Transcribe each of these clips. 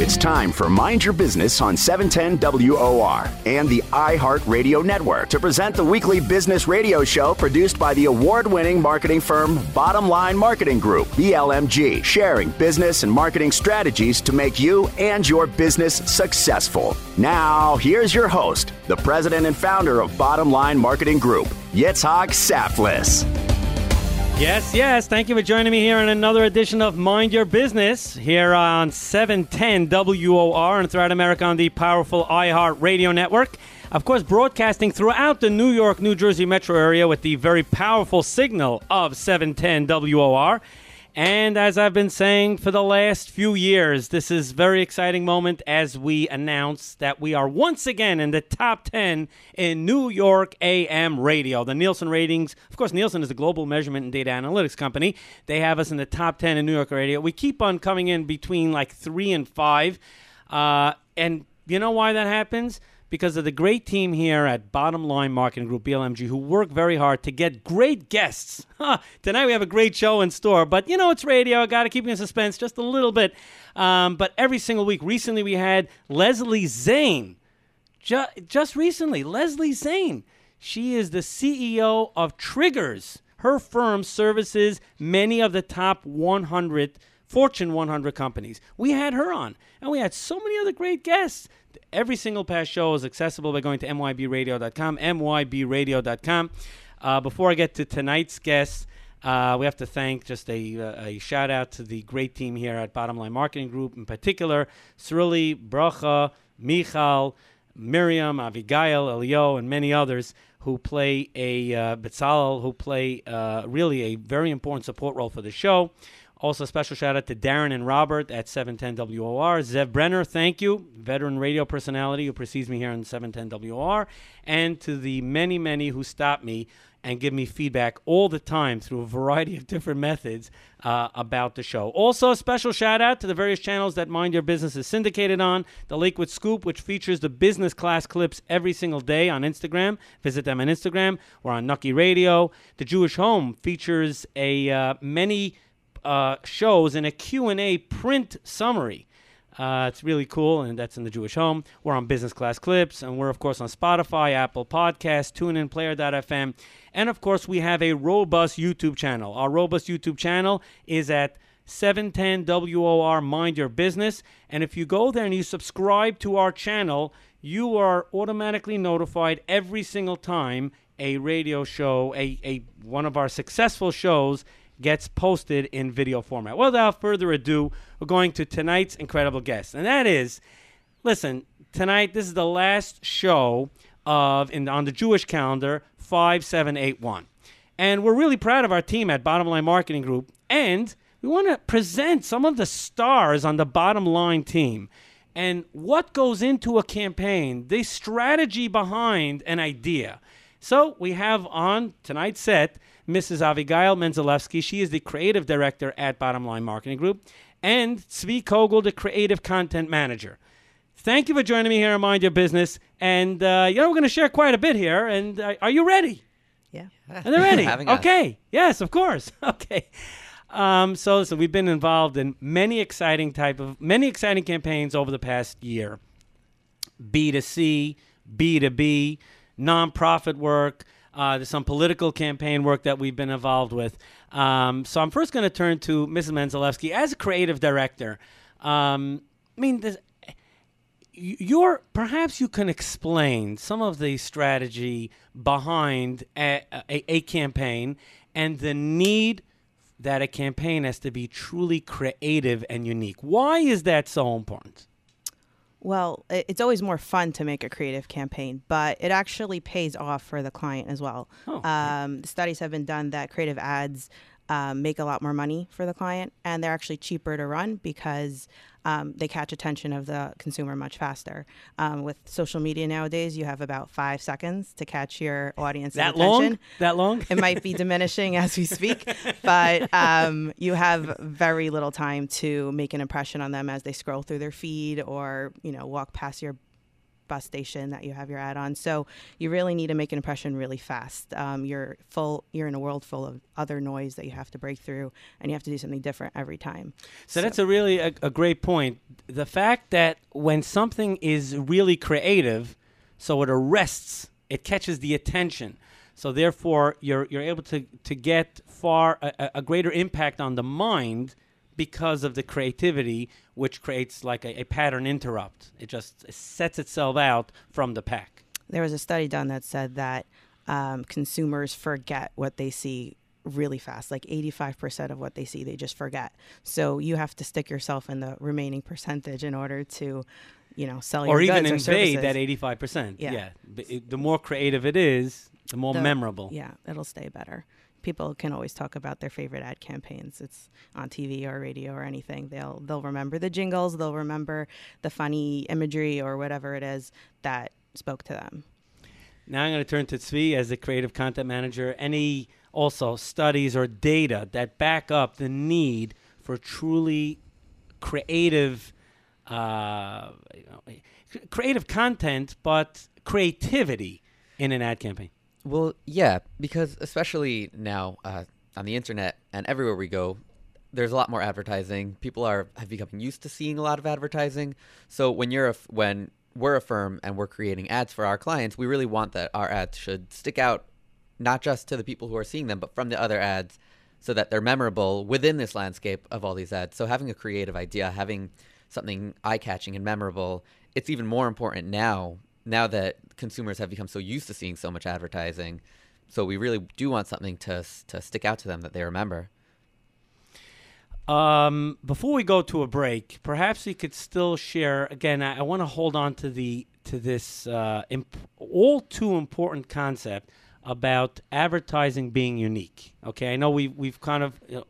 It's time for Mind Your Business on 710 WOR and the iHeartRadio Network to present the weekly business radio show produced by the award winning marketing firm Bottom Line Marketing Group, BLMG, sharing business and marketing strategies to make you and your business successful. Now, here's your host, the president and founder of Bottom Line Marketing Group, Yitzhak Saftlas. Yes, yes. Thank you for joining me here on another edition of Mind Your Business here on 710 WOR and throughout America on the powerful iHeart Radio Network. Of course, broadcasting throughout the New York, New Jersey metro area with the very powerful signal of 710 WOR. And as I've been saying for the last few years, this is a very exciting moment as we announce that we are once again in the top 10 in New York AM radio. The Nielsen ratings, of course, Nielsen is a global measurement and data analytics company. They have us in the top 10 in New York radio. We keep on coming in between like three and five. Uh, and you know why that happens? Because of the great team here at Bottom Line Marketing Group, BLMG, who work very hard to get great guests. Tonight we have a great show in store, but you know, it's radio. I got to keep you in suspense just a little bit. Um, but every single week, recently we had Leslie Zane. Ju- just recently, Leslie Zane. She is the CEO of Triggers. Her firm services many of the top 100 Fortune 100 companies. We had her on, and we had so many other great guests. Every single past show is accessible by going to mybradio.com, mybradio.com. Uh, before I get to tonight's guest, uh, we have to thank just a, uh, a shout out to the great team here at Bottom Line Marketing Group, in particular, Sruli, Bracha, Michal, Miriam, Avigail, Elio, and many others who play a uh, Betzalel, who play uh, really a very important support role for the show. Also, special shout out to Darren and Robert at 710 WOR. Zev Brenner, thank you, veteran radio personality who precedes me here on 710 WOR. And to the many, many who stop me and give me feedback all the time through a variety of different methods uh, about the show. Also, a special shout out to the various channels that Mind Your Business is syndicated on. The Lakewood Scoop, which features the business class clips every single day on Instagram. Visit them on Instagram. We're on Nucky Radio. The Jewish Home features a uh, many uh, shows in a Q&A print summary. Uh, it's really cool, and that's in the Jewish Home. We're on Business Class Clips, and we're, of course, on Spotify, Apple Podcasts, TuneIn, Player.fm, and, of course, we have a robust YouTube channel. Our robust YouTube channel is at 710 WOR Mind Your Business, and if you go there and you subscribe to our channel, you are automatically notified every single time a radio show, a, a one of our successful shows gets posted in video format. Well, without further ado, we're going to tonight's incredible guest, and that is, listen, tonight this is the last show of in on the Jewish calendar five seven eight one, and we're really proud of our team at Bottom Line Marketing Group, and we want to present some of the stars on the Bottom Line team. And what goes into a campaign, the strategy behind an idea. So we have on tonight's set Mrs. Avigail Menzalewski. She is the creative director at Bottom Line Marketing Group, and Tzvi Kogel, the creative content manager. Thank you for joining me here on Mind Your Business. And, uh, you know, we're going to share quite a bit here. And uh, are you ready? Yeah. Are they ready? Having us. okay. Yes, of course. Okay. Um, so, so we've been involved in many exciting type of many exciting campaigns over the past year. B2C, B2B, nonprofit work. Uh, there's some political campaign work that we've been involved with. Um, so I'm first going to turn to Mrs. Menzalewski as a creative director. Um, I mean, this, you're perhaps you can explain some of the strategy behind a, a, a campaign and the need that a campaign has to be truly creative and unique. Why is that so important? Well, it's always more fun to make a creative campaign, but it actually pays off for the client as well. Oh, um, studies have been done that creative ads um, make a lot more money for the client, and they're actually cheaper to run because um, they catch attention of the consumer much faster. Um, with social media nowadays, you have about five seconds to catch your audience's That attention. long? That long? it might be diminishing as we speak, but um, you have very little time to make an impression on them as they scroll through their feed or you know walk past your bus station that you have your ad on. So you really need to make an impression really fast. Um, you're full. You're in a world full of other noise that you have to break through, and you have to do something different every time. So that's a really a, a great point. The fact that when something is really creative, so it arrests, it catches the attention. So therefore, you're you're able to to get far a- a greater impact on the mind because of the creativity, which creates like a, a pattern interrupt. It just sets itself out from the pack. There was a study done that said that um, consumers forget what they see really fast. Like 85% of what they see, they just forget. So you have to stick yourself in the remaining percentage in order to, you know, sell your product. or even or invade services. that eighty-five percent. Yeah. Yeah, it- the more creative it is, the more The- memorable. Yeah, it'll stay better. People can always talk about their favorite ad campaigns. It's on TV or radio or anything. They'll they'll remember the jingles. They'll remember the funny imagery or whatever it is that spoke to them. Now I'm going to turn to Tzvi as the creative content manager. Any also studies or data that back up the need for truly creative, uh, you know, creative content, but creativity in an ad campaign. Well, yeah, because especially now uh, on the internet and everywhere we go, there's a lot more advertising. People are have become used to seeing a lot of advertising. So when you're a, when we're a firm and we're creating ads for our clients, we really want that our ads should stick out, not just to the people who are seeing them, but from the other ads, so that they're memorable within this landscape of all these ads. So having a creative idea, having something eye-catching and memorable, it's even more important now. Now that consumers have become so used to seeing so much advertising, so we really do want something to to stick out to them that they remember. Um, before we go to a break, perhaps we could still share. Again, I, I want to hold on to the to this uh, imp- all too important concept about advertising being unique. Okay, I know we we've kind of you know,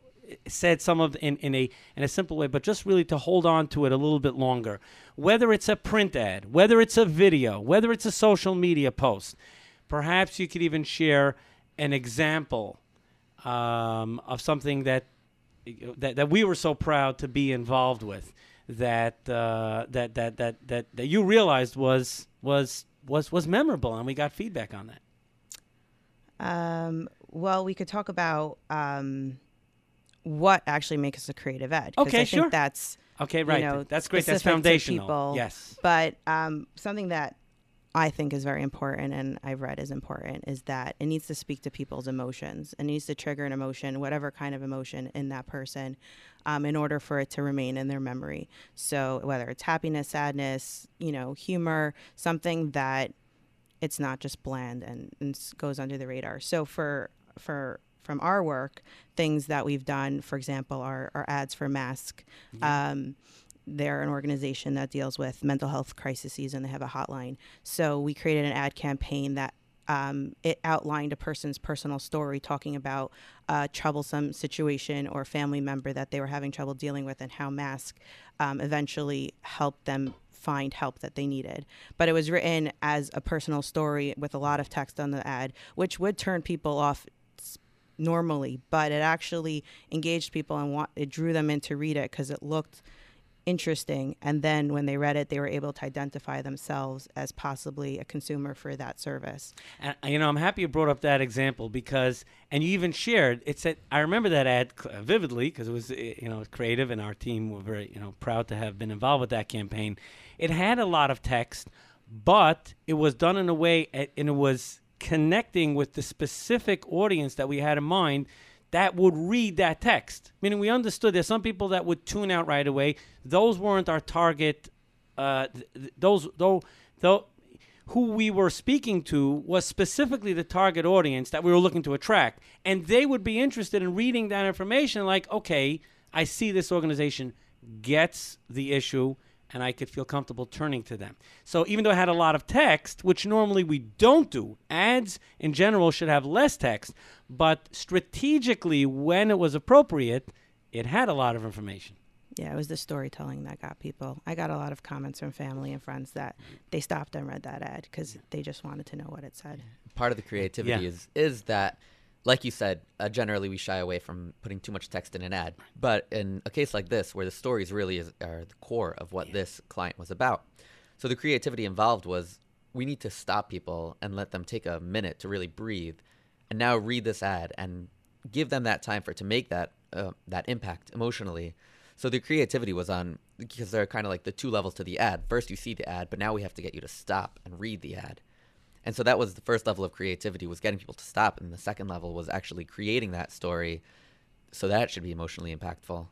said some of in in a in a simple way, but just really to hold on to it a little bit longer. Whether it's a print ad, whether it's a video, whether it's a social media post, perhaps you could even share an example um, of something that that, that we were so proud to be involved with that uh, that, that that that that you realized was was was was memorable and we got feedback on that. Um, well, we could talk about um, what actually makes us a creative ed. Okay, I sure. think that's Okay, you right. know, That's great. That's foundational. people. Yes. But um, something that I think is very important and I've read is important is that it needs to speak to people's emotions. It needs to trigger an emotion, whatever kind of emotion in that person, um, in order for it to remain in their memory. So whether it's happiness, sadness, you know, humor, something that it's not just bland and, and goes under the radar. So for for from our work, things that we've done, for example, are, are ads for Mask. Um, they're an organization that deals with mental health crises and they have a hotline. So we created an ad campaign that um, it outlined a person's personal story talking about a troublesome situation or family member that they were having trouble dealing with and how Mask um, eventually helped them find help that they needed. But it was written as a personal story with a lot of text on the ad, which would turn people off normally, but it actually engaged people and it drew them in to read it because it looked interesting. And then when they read it, they were able to identify themselves as possibly a consumer for that service. And uh, you know, I'm happy you brought up that example because, and you even shared. It said, I remember that ad vividly because it was, uh, you know, creative, and our team were very, you know, proud to have been involved with that campaign. It had a lot of text, but it was done in a way, and it was connecting with the specific audience that we had in mind that would read that text. Meaning, we understood there's some people that would tune out right away. Those weren't our target. Uh, th- th- those, though, though, who we were speaking to was specifically the target audience that we were looking to attract, and they would be interested in reading that information. Like, okay, I see this organization gets the issue, and I could feel comfortable turning to them. So even though I had a lot of text, which normally we don't do, ads in general should have less text, but strategically, when it was appropriate, it had a lot of information. Yeah, it was the storytelling that got people. I got a lot of comments from family and friends that they stopped and read that ad because they just wanted to know what it said. Part of the creativity Yeah. is is that, like you said, uh, generally we shy away from putting too much text in an ad. But in a case like this, where the stories really is, are the core of what this client was about, so the creativity involved was we need to stop people and let them take a minute to really breathe, and now read this ad and give them that time for to make that uh, that impact emotionally. So the creativity was on because there are kind of like the two levels to the ad. First, you see the ad, but now we have to get you to stop and read the ad. And so that was the first level of creativity was getting people to stop, and the second level was actually creating that story, so that should be emotionally impactful.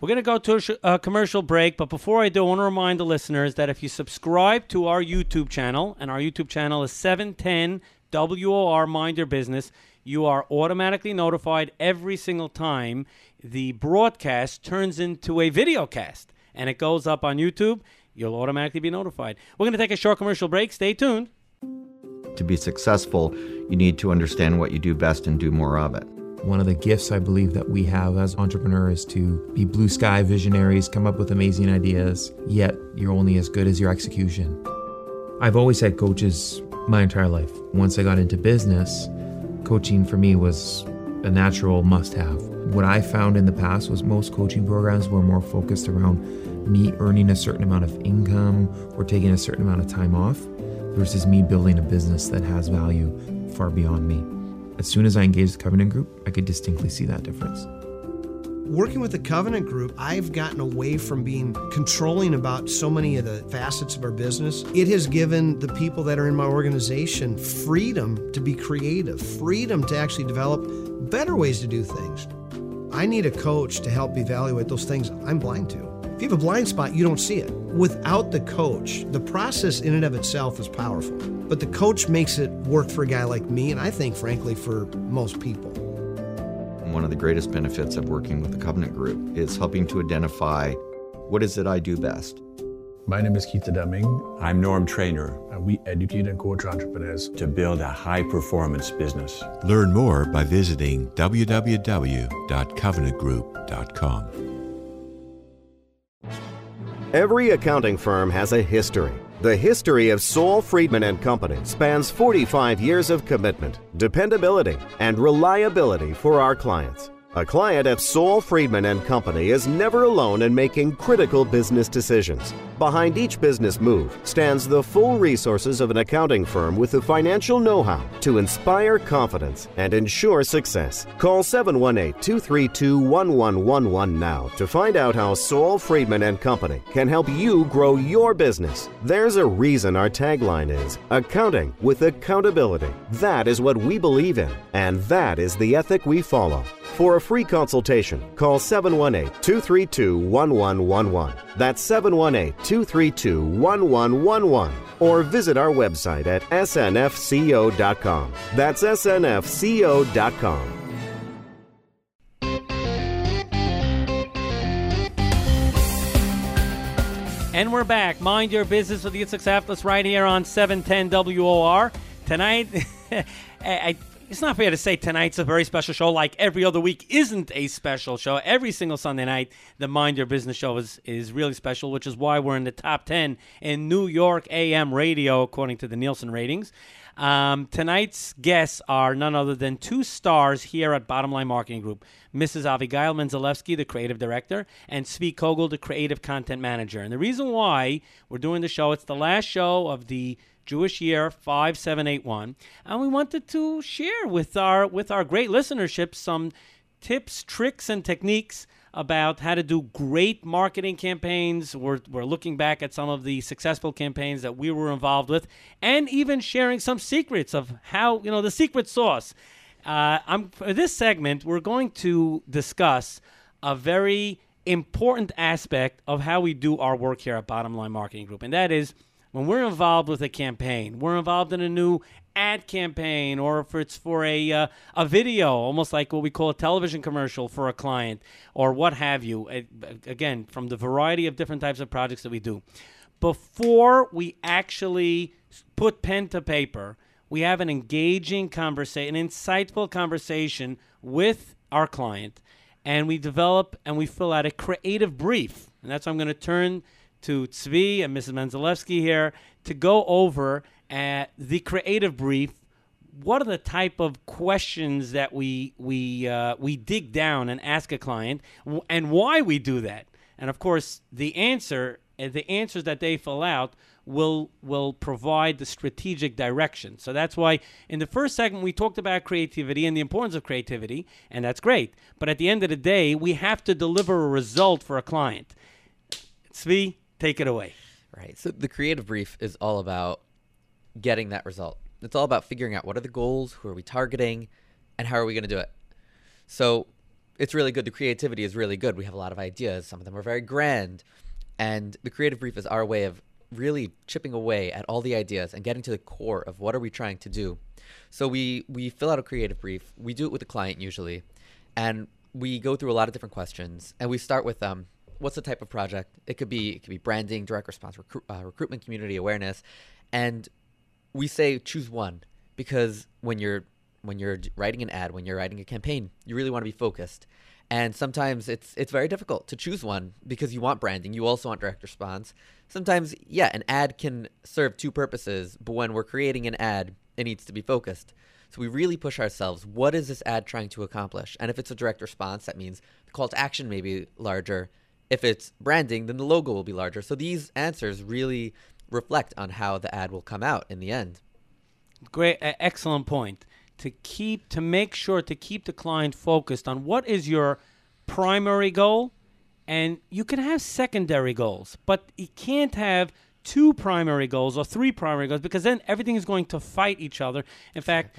We're going to go to a commercial break, but before I do, I want to remind the listeners that if you subscribe to our YouTube channel, and our YouTube channel is 710 WOR Mind Your Business, you are automatically notified every single time the broadcast turns into a video cast and it goes up on YouTube. You'll automatically be notified. We're going to take a short commercial break. Stay tuned. To be successful, you need to understand what you do best and do more of it. One of the gifts I believe that we have as entrepreneurs is to be blue sky visionaries, come up with amazing ideas, yet you're only as good as your execution. I've always had coaches my entire life. Once I got into business, coaching for me was a natural must have. What I found in the past was most coaching programs were more focused around me earning a certain amount of income or taking a certain amount of time off versus me building a business that has value far beyond me. As soon as I engaged the Covenant Group, I could distinctly see that difference. Working with the Covenant Group, I've gotten away from being controlling about so many of the facets of our business. It has given the people that are in my organization freedom to be creative, freedom to actually develop better ways to do things. I need a coach to help evaluate those things I'm blind to. If you have a blind spot, you don't see it. Without the coach, the process in and of itself is powerful. But the coach makes it work for a guy like me, and I think, frankly, for most people. One of the greatest benefits of working with the Covenant Group is helping to identify what is it I do best. My name is Keith Deming. I'm Norm Trainer. and we educate and coach entrepreneurs. To build a high performance business. Learn more by visiting www.covenantgroup.com. Every accounting firm has a history. The history of Saul Friedman and Company spans 45 years of commitment, dependability, and reliability for our clients. A client at Saul Friedman and Company is never alone in making critical business decisions. Behind each business move stands the full resources of an accounting firm with the financial know-how to inspire confidence and ensure success. Call 718-232-1111 now to find out how Saul Friedman and Company can help you grow your business. There's a reason our tagline is accounting with accountability. That is what we believe in, and that is the ethic we follow. For a free consultation, call 718 232 1111. That's 718 232 1111. Or visit our website at snfco.com. That's snfco.com. And we're back. Mind your business with the Yitzhak Saftlas right here on 710 WOR. Tonight, I, it's not fair to say tonight's a very special show like every other week isn't a special show. Every single Sunday night, the Mind Your Business show is, is really special, which is why we're in the top 10 in New York AM radio, according to the Nielsen ratings. Um, tonight's guests are none other than two stars here at Bottom Line Marketing Group Mrs. Avigail Menzalewski, the creative director, and Tzvi Kogel, the creative content manager. And the reason why we're doing the show, it's the last show of the Jewish year 5781, and we wanted to share with our with our great listenership some tips, tricks, and techniques about how to do great marketing campaigns. We're, we're looking back at some of the successful campaigns that we were involved with, and even sharing some secrets of how, you know, the secret sauce. Uh, I'm, for this segment, we're going to discuss a very important aspect of how we do our work here at Bottom Line Marketing Group, and that is when we're involved with a campaign, we're involved in a new ad campaign or if it's for a uh, a video, almost like what we call a television commercial for a client or what have you. Uh, again, from the variety of different types of projects that we do. Before we actually put pen to paper, we have an engaging conversation, an insightful conversation with our client, and we develop and we fill out a creative brief. And that's why I'm going to turn to Tzvi and Mrs. Menzelewski here to go over uh, the creative brief. What are the type of questions that we we uh, we dig down and ask a client, and why we do that? And of course, the answer, uh, the answers that they fill out will will provide the strategic direction. So that's why in the first segment we talked about creativity and the importance of creativity, and that's great. But at the end of the day, we have to deliver a result for a client. Tzvi, take it away. Right. So the creative brief is all about getting that result. It's all about figuring out what are the goals, who are we targeting, and how are we going to do it. So it's really good. The creativity is really good. We have a lot of ideas. Some of them are very grand. And the creative brief is our way of really chipping away at all the ideas and getting to the core of what are we trying to do. So we we fill out a creative brief. We do it with the client usually, and we go through a lot of different questions. And we start with um, what's the type of project? It could be it could be branding, direct response, uh, recruitment, community awareness, and we say choose one because when you're when you're writing an ad, when you're writing a campaign, you really want to be focused. And sometimes it's it's very difficult to choose one because you want branding, you also want direct response. Sometimes, yeah, an ad can serve two purposes, but when we're creating an ad, it needs to be focused. So we really push ourselves. What is this ad trying to accomplish? And if it's a direct response, that means the call to action may be larger. If it's branding, then the logo will be larger. So these answers really reflect on how the ad will come out in the end. Great, excellent point. To keep to make sure to keep the client focused on what is your primary goal, and you can have secondary goals, but you can't have two primary goals or three primary goals because then everything is going to fight each other. In fact,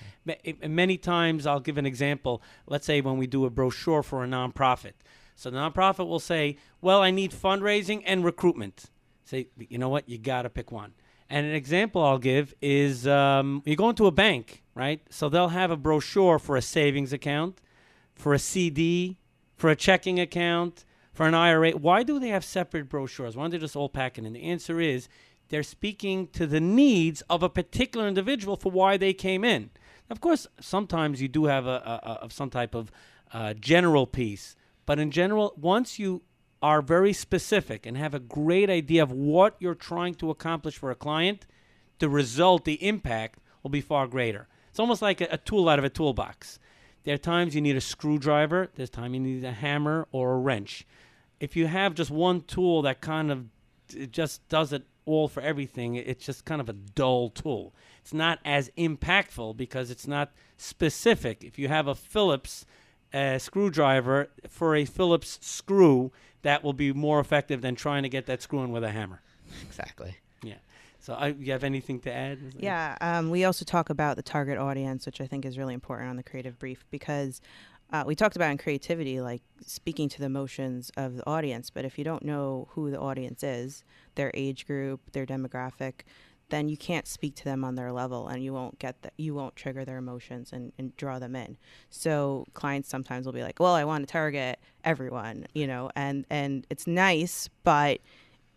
many times I'll give an example. Let's say when we do a brochure for a nonprofit. So the nonprofit will say, "Well, I need fundraising and recruitment." Say, you know what? You got to pick one. And an example I'll give is um, you go into a bank, right? So they'll have a brochure for a savings account, for a CD, for a checking account, for an IRA. Why do they have separate brochures? Why don't they just all pack it? And the answer is they're speaking to the needs of a particular individual for why they came in. Of course, sometimes you do have a, a, a some type of uh, general piece, but in general, once you are very specific and have a great idea of what you're trying to accomplish for a client, the result, the impact will be far greater. It's almost like a, a tool out of a toolbox. There are times you need a screwdriver, there's time you need a hammer or a wrench. If you have just one tool that kind of it just does it all for everything, it's just kind of a dull tool. It's not as impactful because it's not specific. If you have a Phillips uh, screwdriver for a Phillips screw, that will be more effective than trying to get that screw in with a hammer. Exactly. Yeah. So, I, you have anything to add? Yeah. Um, we also talk about the target audience, which I think is really important on the creative brief because uh, we talked about in creativity, like speaking to the emotions of the audience. But if you don't know who the audience is, their age group, their demographic, then you can't speak to them on their level and you won't get that you won't trigger their emotions and, and draw them in so clients sometimes will be like well i want to target everyone you know and and it's nice but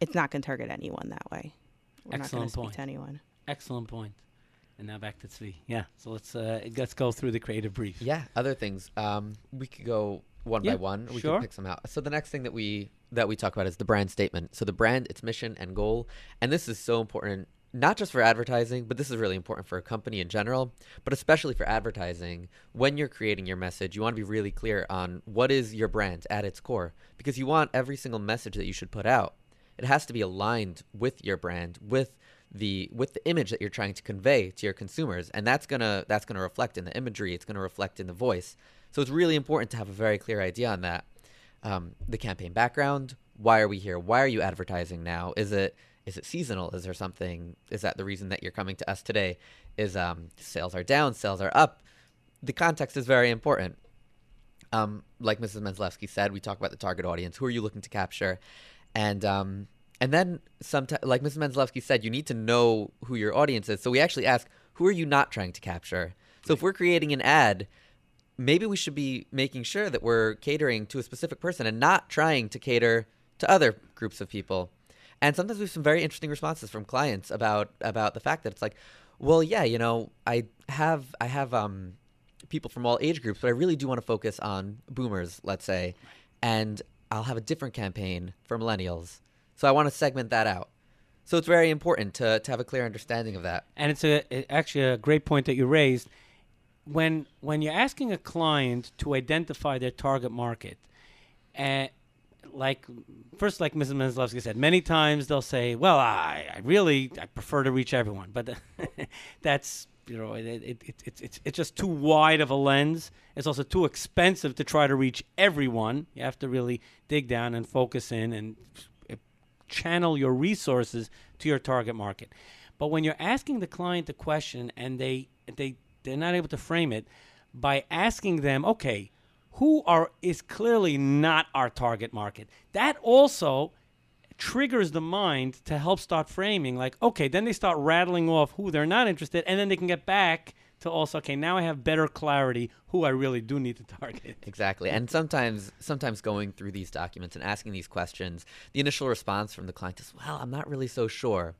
it's not going to target anyone that way we're Excellent not going to speak to anyone Excellent point. And now back to Tzvi. Yeah. So let's uh, let's go through the creative brief. Yeah, other things. Um, we could go one Yeah, by one. We sure. could pick some out. So the next thing that we that we talk about is the brand statement. So the brand, its mission and goal, and this is so important, not just for advertising, but this is really important for a company in general, but especially for advertising. When you're creating your message, you want to be really clear on what is your brand at its core, because you want every single message that you should put out. It has to be aligned with your brand, with the with the image that you're trying to convey to your consumers and that's going to that's going to reflect in the imagery it's going to reflect in the voice so it's really important to have a very clear idea on that um, the campaign background why are we here why are you advertising now is it is it seasonal is there something is that the reason that you're coming to us today is um, sales are down sales are up the context is very important um, like Mrs. Menzelewski said, we talk about the target audience. Who are you looking to capture? And um, and then sometimes, like Mrs. Menzelewski said, you need to know who your audience is. So we actually ask, who are you not trying to capture? So if we're creating an ad, maybe we should be making sure that we're catering to a specific person and not trying to cater to other groups of people. And sometimes we have some very interesting responses from clients about about the fact that it's like, well, yeah, you know, I have I have um, people from all age groups, but I really do want to focus on boomers, let's say, and I'll have a different campaign for millennials. So I want to segment that out. So it's very important to, to have a clear understanding of that. And it's a actually a great point that you raised. When when you're asking a client to identify their target market, and like first, like Mrs. Menzelowski said, many times they'll say, "Well, I, I really I prefer to reach everyone," but that's you know it, it, it, it, it's it's just too wide of a lens. It's also too expensive to try to reach everyone. You have to really dig down and focus in and channel your resources to your target market. But when you're asking the client the question and they they they're not able to frame it by asking them, okay, who are is clearly not our target market. That also triggers the mind to help start framing like okay then they start rattling off who they're not interested and then they can get back to also okay now i have better clarity who i really do need to target Exactly. And sometimes sometimes going through these documents and asking these questions, the initial response from the client is, "Well, I'm not really so sure."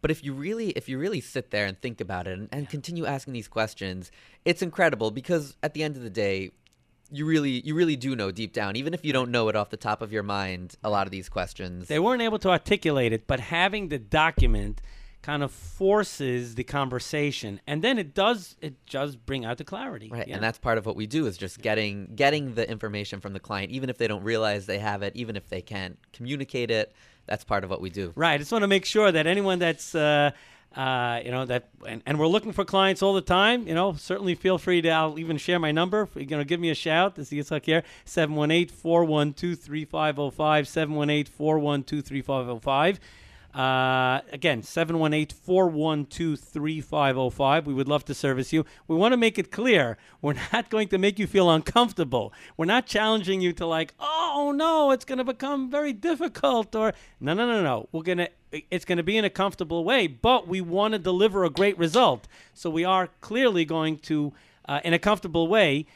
But if you really if you really sit there and think about it and, and continue asking these questions, it's incredible because at the end of the day, you really you really do know deep down, even if you don't know it off the top of your mind, a lot of these questions. they weren't able to articulate it but having the document kind of forces the conversation and then it does it does bring out the clarity Right, yeah. and that's part of what we do is just getting getting the information from the client, even if they don't realize they have it, even if they can't communicate it. That's part of what we do. Right. I just want to make sure that anyone that's, uh, uh, you know, that, and, and we're looking for clients all the time, you know, certainly feel free to, I'll even share my number. You know, give me a shout, this is Yitzhak here, 718 412 3505, 718 412 3505. Uh, again, 718 412 3505. We would love to service you. We want to make it clear we're not going to make you feel uncomfortable. We're not challenging you to, like, oh no, it's going to become very difficult. Or, no, no, no, no. We're going to, it's going to be in a comfortable way, but we want to deliver a great result. So we are clearly going to, uh, in a comfortable way,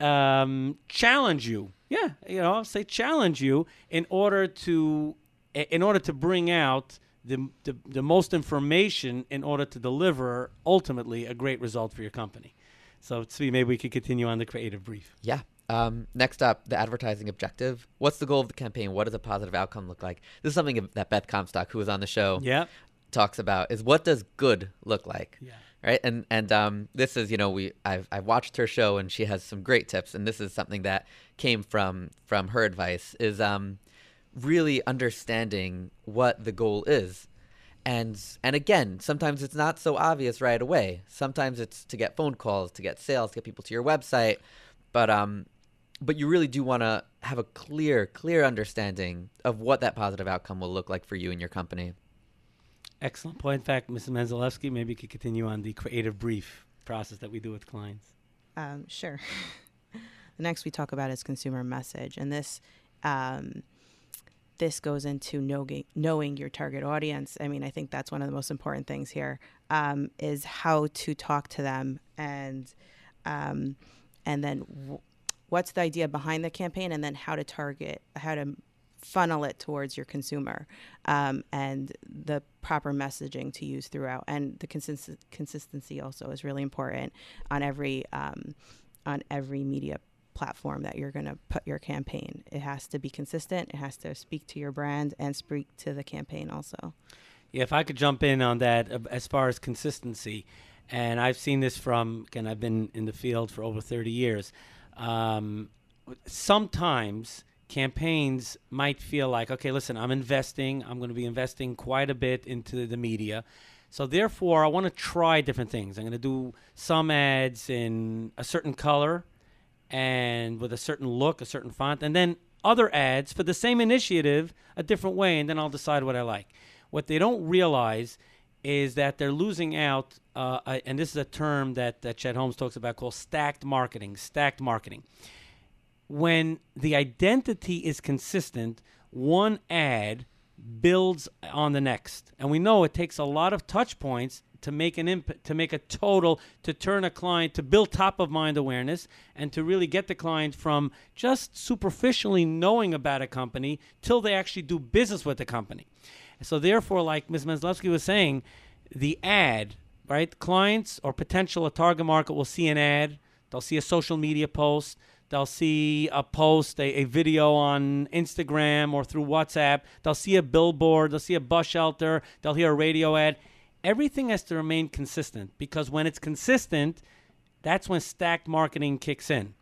um, challenge you. Yeah, you know, I'll say challenge you in order to in order to bring out the, the, the most information in order to deliver ultimately a great result for your company. So, Tzvi, maybe we could continue on the creative brief. Yeah. Um, next up, the advertising objective. What's the goal of the campaign? What does a positive outcome look like? This is something that Beth Comstock, who was on the show, talks about. Is what does good look like? Yeah. Right. And and um, this is you know we I've I've watched her show and she has some great tips and this is something that came from from her advice is um, really understanding what the goal is. And and again, sometimes it's not so obvious right away. Sometimes it's to get phone calls, to get sales, to get people to your website. But um but you really do want to have a clear clear understanding of what that positive outcome will look like for you and your company. Excellent point. In fact, Mrs. Menzelewski, maybe you could continue on the creative brief process that we do with clients. Um, sure. the next we talk about is consumer message, and this um, this goes into knowing knowing your target audience. I mean, I think that's one of the most important things here um, is how to talk to them, and um, and then w- what's the idea behind the campaign, and then how to target, how to funnel it towards your consumer, um, and the proper messaging to use throughout, and the consist- consistency also is really important on every um, on every media platform that you're going to put your campaign. It has to be consistent. It has to speak to your brand and speak to the campaign also. Yeah, if I could jump in on that uh, as far as consistency, and I've seen this from, and I've been in the field for over 30 years. Um, sometimes campaigns might feel like, okay, listen, I'm investing, I'm going to be investing quite a bit into the media. So therefore, I want to try different things. I'm going to do some ads in a certain color and with a certain look, a certain font, and then other ads for the same initiative a different way, and then I'll decide what I like. What they don't realize is that they're losing out, uh, uh, and this is a term that, that Chet Holmes talks about called stacked marketing. Stacked marketing. When the identity is consistent, one ad builds on the next. And we know it takes a lot of touch points to make an imp- to make a total, to turn a client, to build top of mind awareness, and to really get the client from just superficially knowing about a company till they actually do business with the company. So therefore, like Ms. Menslewski was saying, the ad, right? Clients or potential a target market will see an ad, they'll see a social media post, they'll see a post, a, a video on Instagram or through WhatsApp, they'll see a billboard, they'll see a bus shelter, they'll hear a radio ad. Everything has to remain consistent because when it's consistent, that's when stacked marketing kicks in.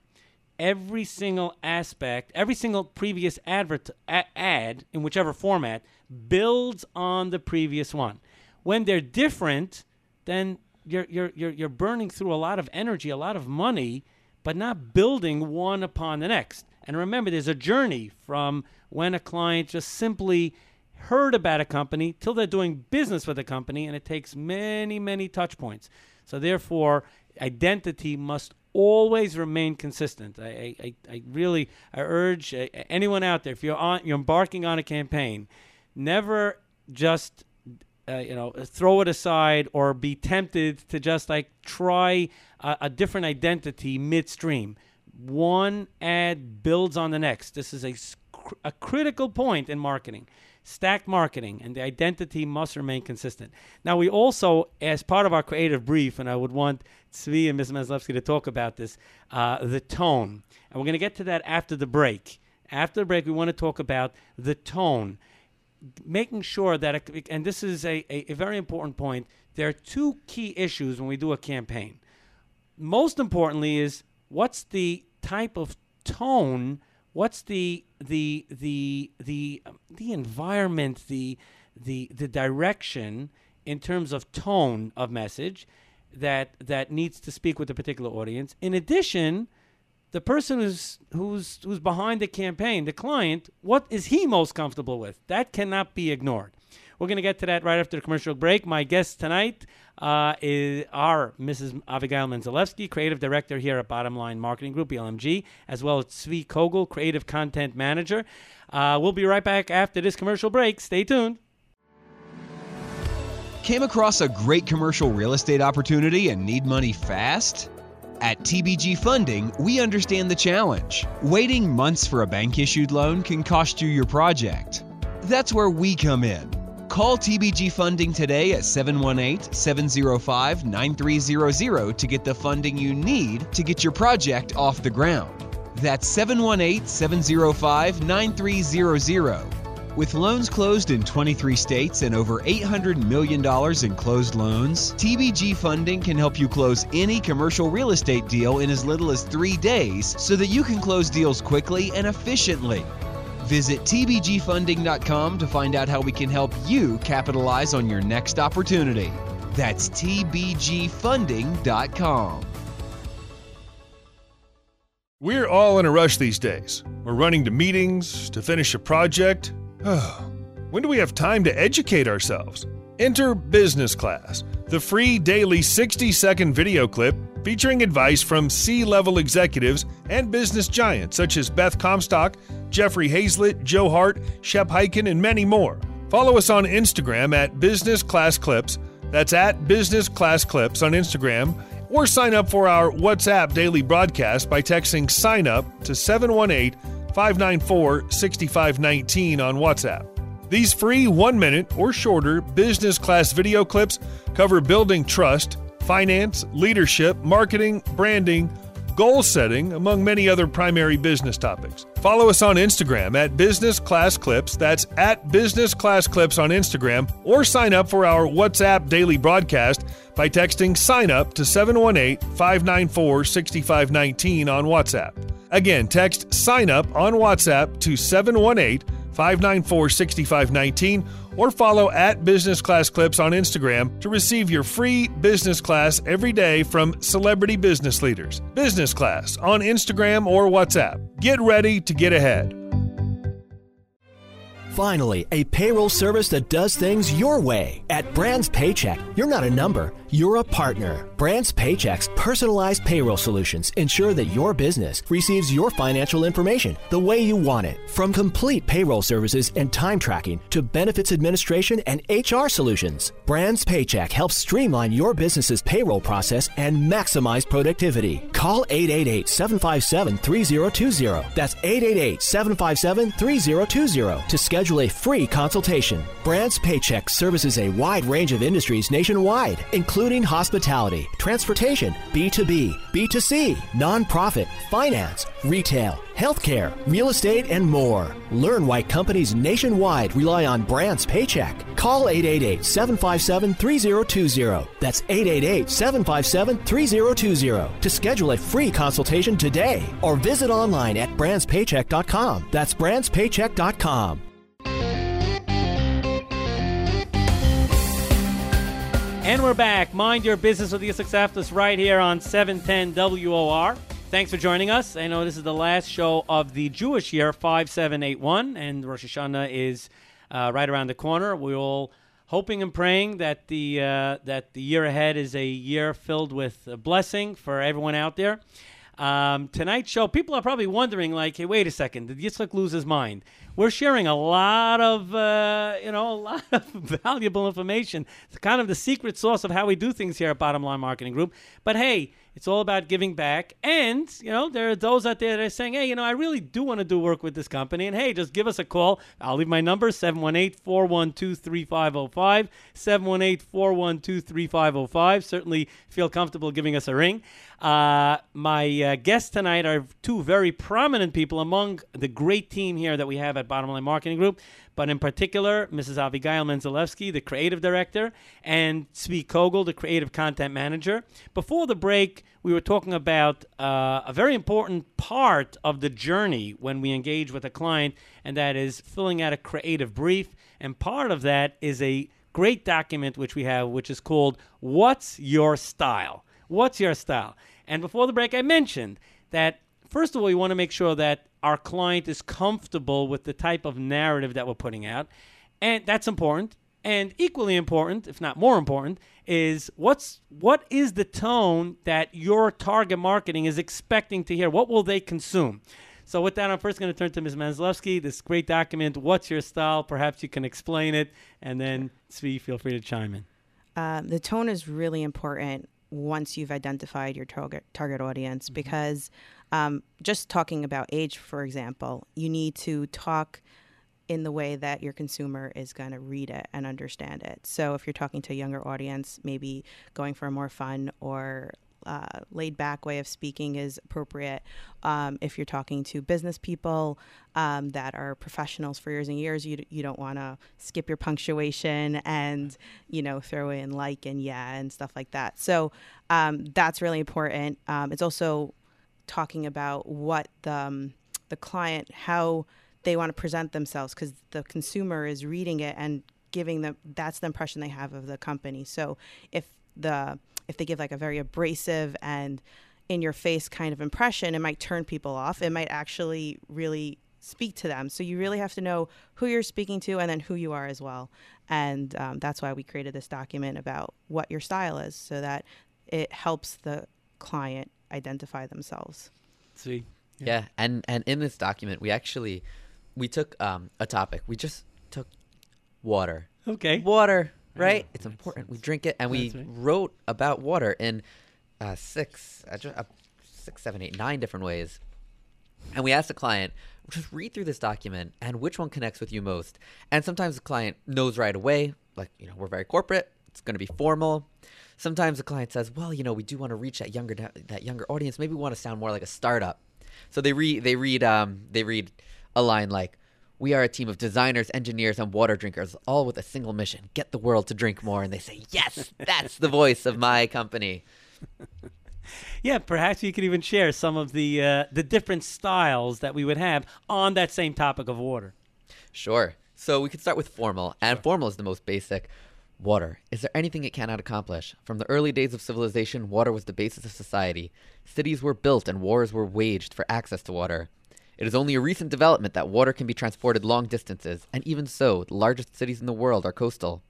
Every single aspect, every single previous advert ad in whichever format builds on the previous one. When they're different, then you're you're you're you're burning through a lot of energy, a lot of money, but not building one upon the next. And remember, there's a journey from when a client just simply heard about a company till they're doing business with a company, and it takes many, many touch points. So therefore, identity must always remain consistent. I, I, I really I urge uh, anyone out there if you're on you're embarking on a campaign, never just uh, you know throw it aside or be tempted to just like try a, a different identity midstream. One ad builds on the next. This is a, a critical point in marketing stacked marketing, and the identity must remain consistent. Now, we also, as part of our creative brief, and I would want Tzvi and Ms. Menslewski to talk about this, uh, the tone. And we're going to get to that after the break. After the break, we want to talk about the tone, making sure that, it, and this is a, a, a very important point, there are two key issues when we do a campaign. Most importantly, is what's the type of tone what's the the the the um, the environment the the the direction in terms of tone of message that that needs to speak with a particular audience in addition the person who's who's who's behind the campaign the client what is he most comfortable with that cannot be ignored we're going to get to that right after the commercial break my guest tonight uh, is our Mrs. Abigail Menzelewski, creative director here at Bottom Line Marketing Group, BLMG, as well as Tzvi Kogel, creative content manager. Uh, we'll be right back after this commercial break. Stay tuned. Came across a great commercial real estate opportunity and need money fast? At TBG Funding, we understand the challenge. Waiting months for a bank issued loan can cost you your project. That's where we come in. Call TBG Funding today at 718 705 9300 to get the funding you need to get your project off the ground. That's 718 705 9300. With loans closed in 23 states and over $800 million in closed loans, TBG Funding can help you close any commercial real estate deal in as little as three days so that you can close deals quickly and efficiently. Visit TBGFunding.com to find out how we can help you capitalize on your next opportunity. That's TBGFunding.com. We're all in a rush these days. We're running to meetings, to finish a project. when do we have time to educate ourselves? Enter Business Class, the free daily 60 second video clip featuring advice from C level executives and business giants such as Beth Comstock, Jeffrey Hayzlett, Joe Hart, Shep Hyken, and many more. Follow us on Instagram at Business Class Clips. That's at Business Class Clips on Instagram. Or sign up for our WhatsApp daily broadcast by texting sign up to 718 594 6519 on WhatsApp. These free one minute or shorter business class video clips cover building trust, finance, leadership, marketing, branding, goal setting, among many other primary business topics. Follow us on Instagram at Business Class Clips. That's at Business Class Clips on Instagram, or sign up for our WhatsApp daily broadcast by texting sign up to 718 594 6519 on WhatsApp. Again, text sign up on WhatsApp to 718 594 6519 or follow at Business Class Clips on Instagram to receive your free business class every day from celebrity business leaders. Business Class on Instagram or WhatsApp. Get ready to get ahead. Finally, a payroll service that does things your way. At Brands Paycheck, you're not a number, you're a partner. Brands Paycheck's personalized payroll solutions ensure that your business receives your financial information the way you want it. From complete payroll services and time tracking to benefits administration and HR solutions, Brands Paycheck helps streamline your business's payroll process and maximize productivity. Call 888 757 3020. That's 888 757 3020 to schedule a free consultation. Brands Paycheck services a wide range of industries nationwide, including hospitality, transportation, B2B, B2C, nonprofit, finance, retail, healthcare, real estate, and more. Learn why companies nationwide rely on Brands Paycheck. Call 888 757 3020. That's 888 757 3020 to schedule a free consultation today or visit online at brandspaycheck.com. That's brandspaycheck.com. And we're back. Mind your business with the Success right here on 710 WOR. Thanks for joining us. I know this is the last show of the Jewish year, 5781, and Rosh Hashanah is uh, right around the corner. We're all hoping and praying that the, uh, that the year ahead is a year filled with blessing for everyone out there. Um, tonight's show, people are probably wondering, like, hey, wait a second, did Yitzchak lose his mind? We're sharing a lot of, uh, you know, a lot of valuable information. It's kind of the secret sauce of how we do things here at Bottom Line Marketing Group. But hey, it's all about giving back. And, you know, there are those out there that are saying, hey, you know, I really do want to do work with this company. And hey, just give us a call. I'll leave my number 718 412 3505. 718 412 3505. Certainly feel comfortable giving us a ring. Uh, my uh, guests tonight are two very prominent people among the great team here that we have at Bottom Line Marketing Group, but in particular, Mrs. Avigail Menzalewski, the creative director, and Tzvi Kogel, the creative content manager. Before the break, we were talking about uh, a very important part of the journey when we engage with a client, and that is filling out a creative brief. And part of that is a great document which we have, which is called What's Your Style? What's your style? And before the break, I mentioned that first of all, we want to make sure that our client is comfortable with the type of narrative that we're putting out. And that's important. And equally important, if not more important, is what's what is the tone that your target marketing is expecting to hear? What will they consume? So with that, I'm first going to turn to Ms. Manzlewski. This great document, What's Your Style? Perhaps you can explain it, and then Tzvi, feel free to chime in. Um, the tone is really important once you've identified your target target audience mm-hmm. because um, just talking about age for example you need to talk in the way that your consumer is going to read it and understand it so if you're talking to a younger audience maybe going for a more fun or uh, laid back way of speaking is appropriate. Um, if you're talking to business people um, that are professionals for years and years, you, you don't want to skip your punctuation and, you know, throw in like and yeah and stuff like that. So um, that's really important. Um, it's also talking about what the, um, the client, how they want to present themselves because the consumer is reading it and giving them that's the impression they have of the company. So if the if they give like a very abrasive and in your face kind of impression, it might turn people off. It might actually really speak to them. So you really have to know who you're speaking to and then who you are as well. And um, that's why we created this document about what your style is so that it helps the client identify themselves. See? Yeah. yeah. and and in this document we actually we took um, a topic. We just took water. Okay. Water right? It's important. We drink it, and we right. wrote about water in uh, six, uh, six, seven, eight, nine different ways. And we asked the client, just read through this document and which one connects with you most. And sometimes the client knows right away, like, you know, we're very corporate, it's going to be formal. Sometimes the client says, well, you know, we do want to reach that younger that younger audience. Maybe we want to sound more like a startup. So they read they read um, they read a line like, we are a team of designers, engineers, and water drinkers, all with a single mission get the world to drink more. And they say, Yes, that's the voice of my company. yeah, perhaps you could even share some of the uh, the different styles that we would have on that same topic of water. Sure. So we could start with formal, and sure. formal is the most basic. Water. Is there anything it cannot accomplish? From the early days of civilization, water was the basis of society. Cities were built and wars were waged for access to water. It is only a recent development that water can be transported long distances, and even so, the largest cities in the world are coastal.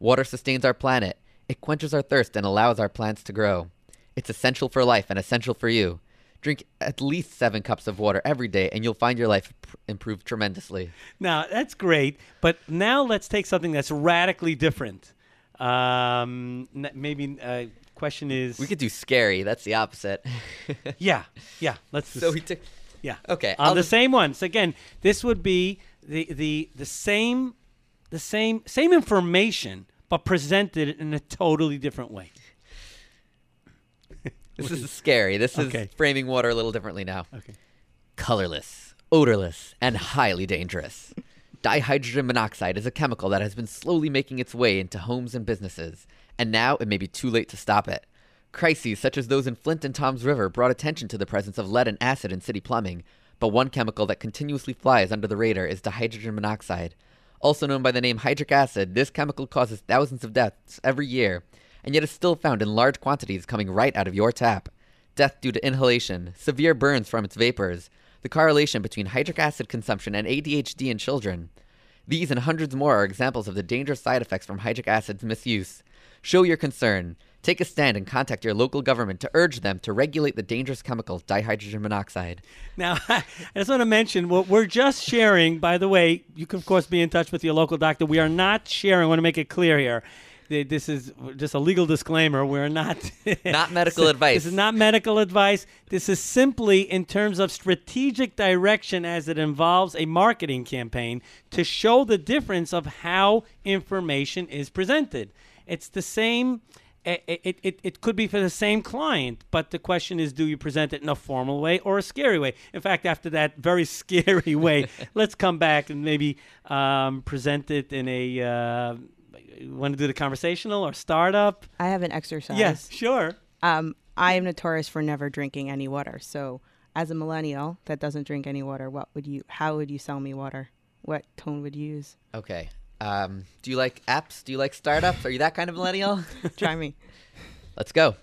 Water sustains our planet. It quenches our thirst and allows our plants to grow. It's essential for life and essential for you. Drink at least seven cups of water every day, and you'll find your life pr- improve tremendously. Now that's great, but now let's take something that's radically different. Um, n- maybe uh, question is We could do scary. That's the opposite. yeah, yeah. Let's So we took. Yeah. Okay. on I'll the just- same one. So again, this would be the the the same the same same information, but presented in a totally different way. This is scary. This Okay. is framing water a little differently now. Okay. Colorless, odorless, and highly dangerous. Dihydrogen monoxide is a chemical that has been slowly making its way into homes and businesses, and now it may be too late to stop it. Crises such as those in Flint and Toms River brought attention to the presence of lead and acid in city plumbing, but one chemical that continuously flies under the radar is dihydrogen monoxide. Also known by the name hydric acid, this chemical causes thousands of deaths every year, and yet is still found in large quantities coming right out of your tap. Death due to inhalation, severe burns from its vapors, the correlation between hydric acid consumption and ADHD in children. These and hundreds more are examples of the dangerous side effects from hydric acid's misuse. Show your concern. Take a stand and contact your local government to urge them to regulate the dangerous chemical dihydrogen monoxide. Now, I just want to mention what we're just sharing. By the way, you can of course be in touch with your local doctor. We are not sharing. I want to make it clear here. This is just a legal disclaimer. We're not Not medical advice. This is not medical advice. This is simply in terms of strategic direction as it involves a marketing campaign to show the difference of how information is presented. It's the same. It, it, it, it could be for the same client, but the question is do you present it in a formal way or a scary way? In fact, after that very scary way, let's come back and maybe um, present it in a. Uh, want to do the conversational or startup? I have an exercise. Yes, sure. Um, I am notorious for never drinking any water. So, as a millennial that doesn't drink any water, what would you? How would you sell me water? What tone would you use? Okay. Um, do you like apps? Do you like startups? Are you that kind of millennial? Try me. Let's go.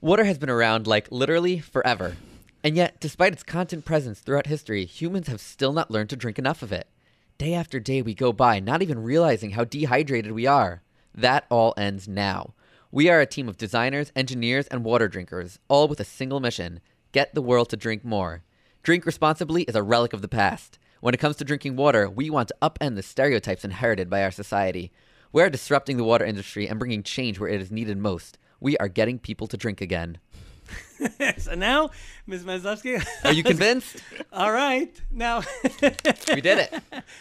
Water has been around like literally forever. And yet, despite its constant presence throughout history, humans have still not learned to drink enough of it. Day after day, we go by not even realizing how dehydrated we are. That all ends now. We are a team of designers, engineers, and water drinkers, all with a single mission get the world to drink more. Drink responsibly is a relic of the past. When it comes to drinking water, we want to upend the stereotypes inherited by our society. We are disrupting the water industry and bringing change where it is needed most. We are getting people to drink again. so now, Ms. Maslowski. Are you convinced? All right. Now we did it.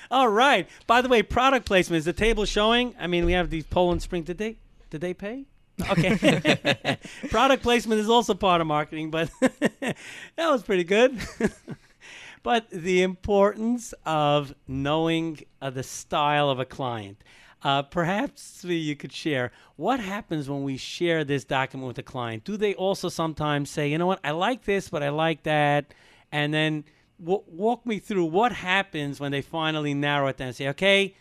All right. By the way, product placement is the table showing. I mean, we have these Poland Spring. Did they? Did they pay? Okay. product placement is also part of marketing, but that was pretty good. But the importance of knowing uh, the style of a client. Uh, perhaps you could share what happens when we share this document with a client. Do they also sometimes say, you know what, I like this, but I like that, and then w- walk me through what happens when they finally narrow it down and say, okay,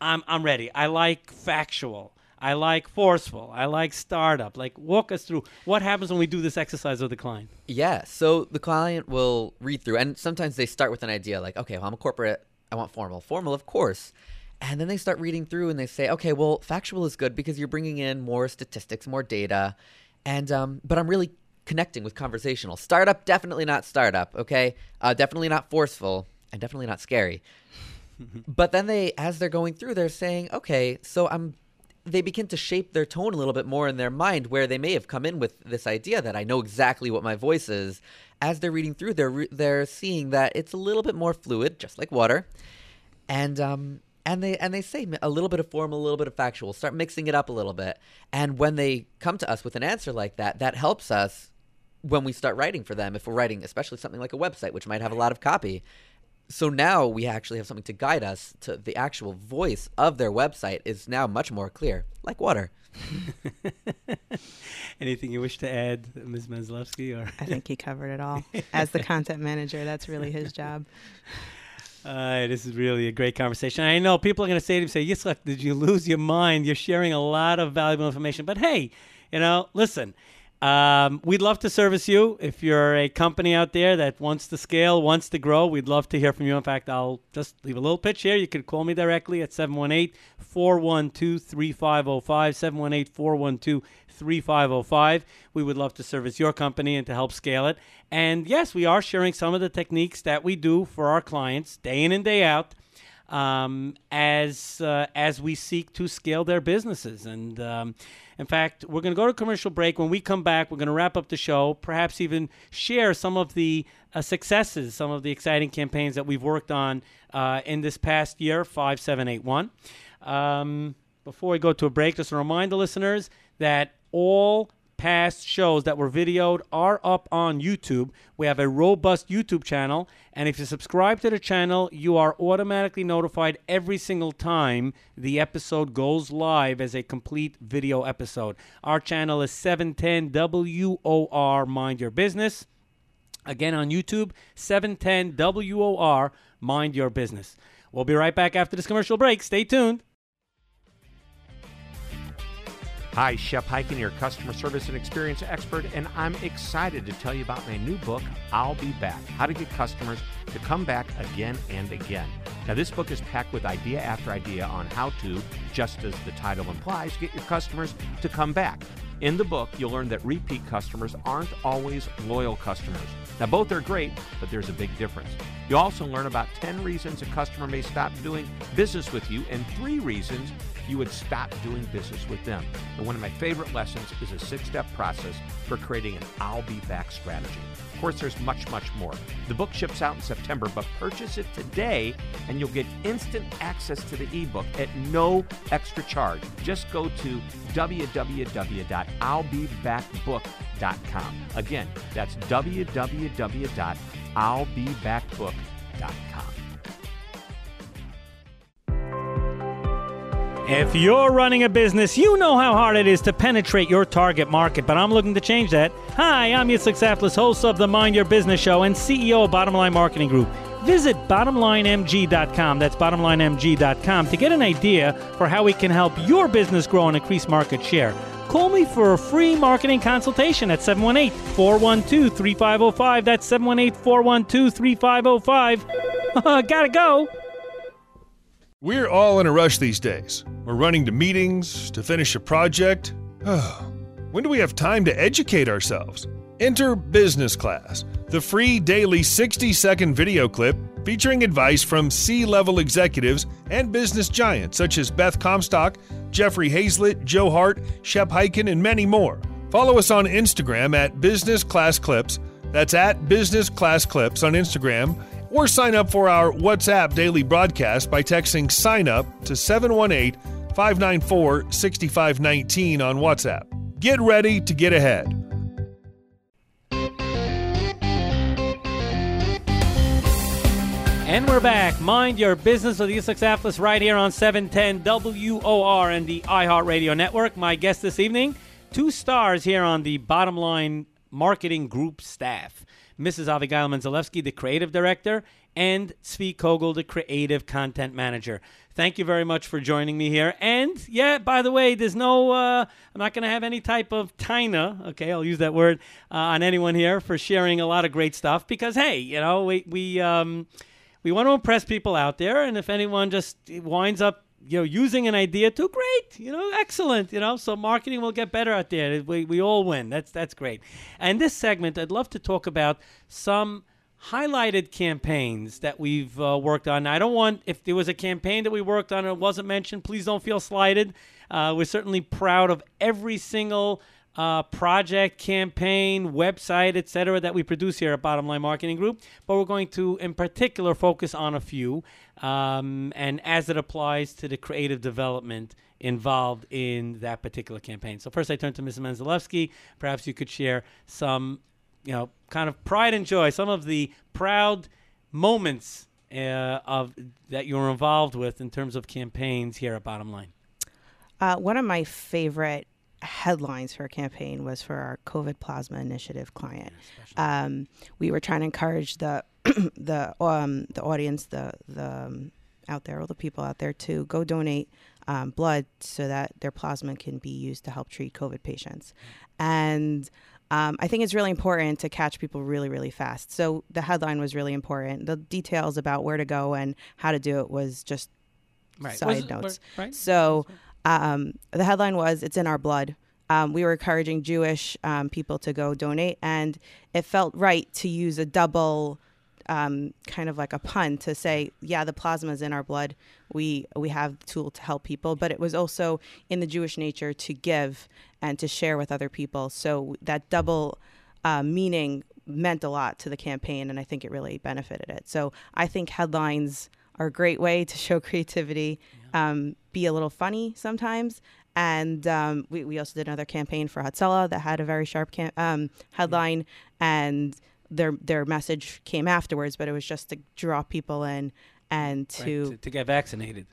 I'm I'm ready. I like factual. I like forceful. I like startup. Like walk us through what happens when we do this exercise with the client. Yeah. So the client will read through, and sometimes they start with an idea like, okay, well, I'm a corporate. I want formal. Formal, of course. And then they start reading through and they say, okay, well, factual is good because you're bringing in more statistics, more data. And, um, but I'm really connecting with conversational. Startup, definitely not startup, okay? Uh, definitely not forceful and definitely not scary. but then they, as they're going through, they're saying, okay, so I'm, they begin to shape their tone a little bit more in their mind where they may have come in with this idea that I know exactly what my voice is. As they're reading through, they're, re- they're seeing that it's a little bit more fluid, just like water. And, um, and they and they say a little bit of form, a little bit of factual. Start mixing it up a little bit. And when they come to us with an answer like that, that helps us when we start writing for them. If we're writing, especially something like a website, which might have a lot of copy. So now we actually have something to guide us to the actual voice of their website is now much more clear, like water. Anything you wish to add, Ms. Maslowski? Or I think he covered it all. As the content manager, that's really his job. Uh, this is really a great conversation. I know people are going to say to me, "Say, Yitzhak, did you lose your mind? You're sharing a lot of valuable information." But hey, you know, listen, Um, we'd love to service you. If you're a company out there that wants to scale, wants to grow, we'd love to hear from you. In fact, I'll just leave a little pitch here. You could call me directly at 718 412 3505. 718 412 3505. We would love to service your company and to help scale it. And yes, we are sharing some of the techniques that we do for our clients day in and day out um, as uh, as we seek to scale their businesses. And um, in fact, we're going to go to commercial break. When we come back, we're going to wrap up the show. Perhaps even share some of the uh, successes, some of the exciting campaigns that we've worked on uh, in this past year. Five, seven, eight, one. Um, before we go to a break, just to remind the listeners that all past shows that were videoed are up on YouTube. We have a robust YouTube channel, and if you subscribe to the channel, you are automatically notified every single time the episode goes live as a complete video episode. Our channel is 710 WOR Mind Your Business. Again on YouTube, 710 WOR Mind Your Business. We'll be right back after this commercial break. Stay tuned. Hi, Shep Hyken, your customer service and experience expert, and I'm excited to tell you about my new book, I'll Be Back How to Get Customers to Come Back Again and Again. Now, this book is packed with idea after idea on how to, just as the title implies, get your customers to come back. In the book, you'll learn that repeat customers aren't always loyal customers. Now, both are great, but there's a big difference. You'll also learn about 10 reasons a customer may stop doing business with you and three reasons you would stop doing business with them. And one of my favorite lessons is a six step process for creating an I'll be back strategy. Of course, there's much, much more. The book ships out in September, but purchase it today and you'll get instant access to the ebook at no extra charge. Just go to www.illbebackbook.com. Again, that's www.illbebackbook.com. If you're running a business, you know how hard it is to penetrate your target market, but I'm looking to change that. Hi, I'm Yitzhak Saftlas, host of the Mind Your Business Show and CEO of Bottom Line Marketing Group. Visit bottomlinemg.com, that's bottomlinemg.com, to get an idea for how we can help your business grow and increase market share. Call me for a free marketing consultation at 718 412 3505. That's 718 412 3505. Gotta go. We're all in a rush these days. We're running to meetings, to finish a project. Oh, when do we have time to educate ourselves? Enter Business Class, the free daily 60 second video clip featuring advice from C level executives and business giants such as Beth Comstock, Jeffrey Hayzlett, Joe Hart, Shep Hyken, and many more. Follow us on Instagram at Business Class Clips. That's at Business Class Clips on Instagram or sign up for our WhatsApp daily broadcast by texting sign up to 718 594 6519 on WhatsApp. Get ready to get ahead. And we're back. Mind your business with Yitzhak Saftlas right here on 710 WOR and the iHeartRadio network. My guest this evening, two stars here on the Bottom Line Marketing Group staff. Mrs. Abigail Menzalewski, the creative director, and Tzvi Kogel, the creative content manager. Thank you very much for joining me here. And yeah, by the way, there's no, uh, I'm not going to have any type of tina, okay, I'll use that word, uh, on anyone here for sharing a lot of great stuff because, hey, you know, we, we, um, we want to impress people out there. And if anyone just winds up you know, using an idea too, great, you know, excellent, you know. So marketing will get better out there. We, we all win. That's that's great. And this segment, I'd love to talk about some highlighted campaigns that we've uh, worked on. I don't want if there was a campaign that we worked on and it wasn't mentioned, please don't feel slighted. Uh, we're certainly proud of every single uh, project, campaign, website, etc., that we produce here at Bottom Line Marketing Group. But we're going to, in particular, focus on a few, um, and as it applies to the creative development involved in that particular campaign. So first, I turn to Mrs. Menzalewski. Perhaps you could share some, you know, kind of pride and joy, some of the proud moments uh, of that you were involved with in terms of campaigns here at Bottom Line. Uh, one of my favorite headlines for a campaign was for our COVID Plasma Initiative client. Um, we were trying to encourage the the um, the audience, the the um, out there, all the people out there to go donate um, blood so that their plasma can be used to help treat COVID patients. And um, I think it's really important to catch people really, really fast. So the headline was really important. The details about where to go and how to do it was just Right. side Was it- notes. right. So um, the headline was "It's in our blood." Um, we were encouraging Jewish um, people to go donate, and it felt right to use a double. Um, kind of like a pun to say, yeah, the plasma is in our blood. We we have the tool to help people, but it was also in the Jewish nature to give and to share with other people. So that double uh, meaning meant a lot to the campaign, and I think it really benefited it. So I think headlines are a great way to show creativity, um, be a little funny sometimes. And um, we, we also did another campaign for Hatzalah that had a very sharp cam- um, headline, and their their message came afterwards, but it was just to draw people in and Right, to to, to get vaccinated.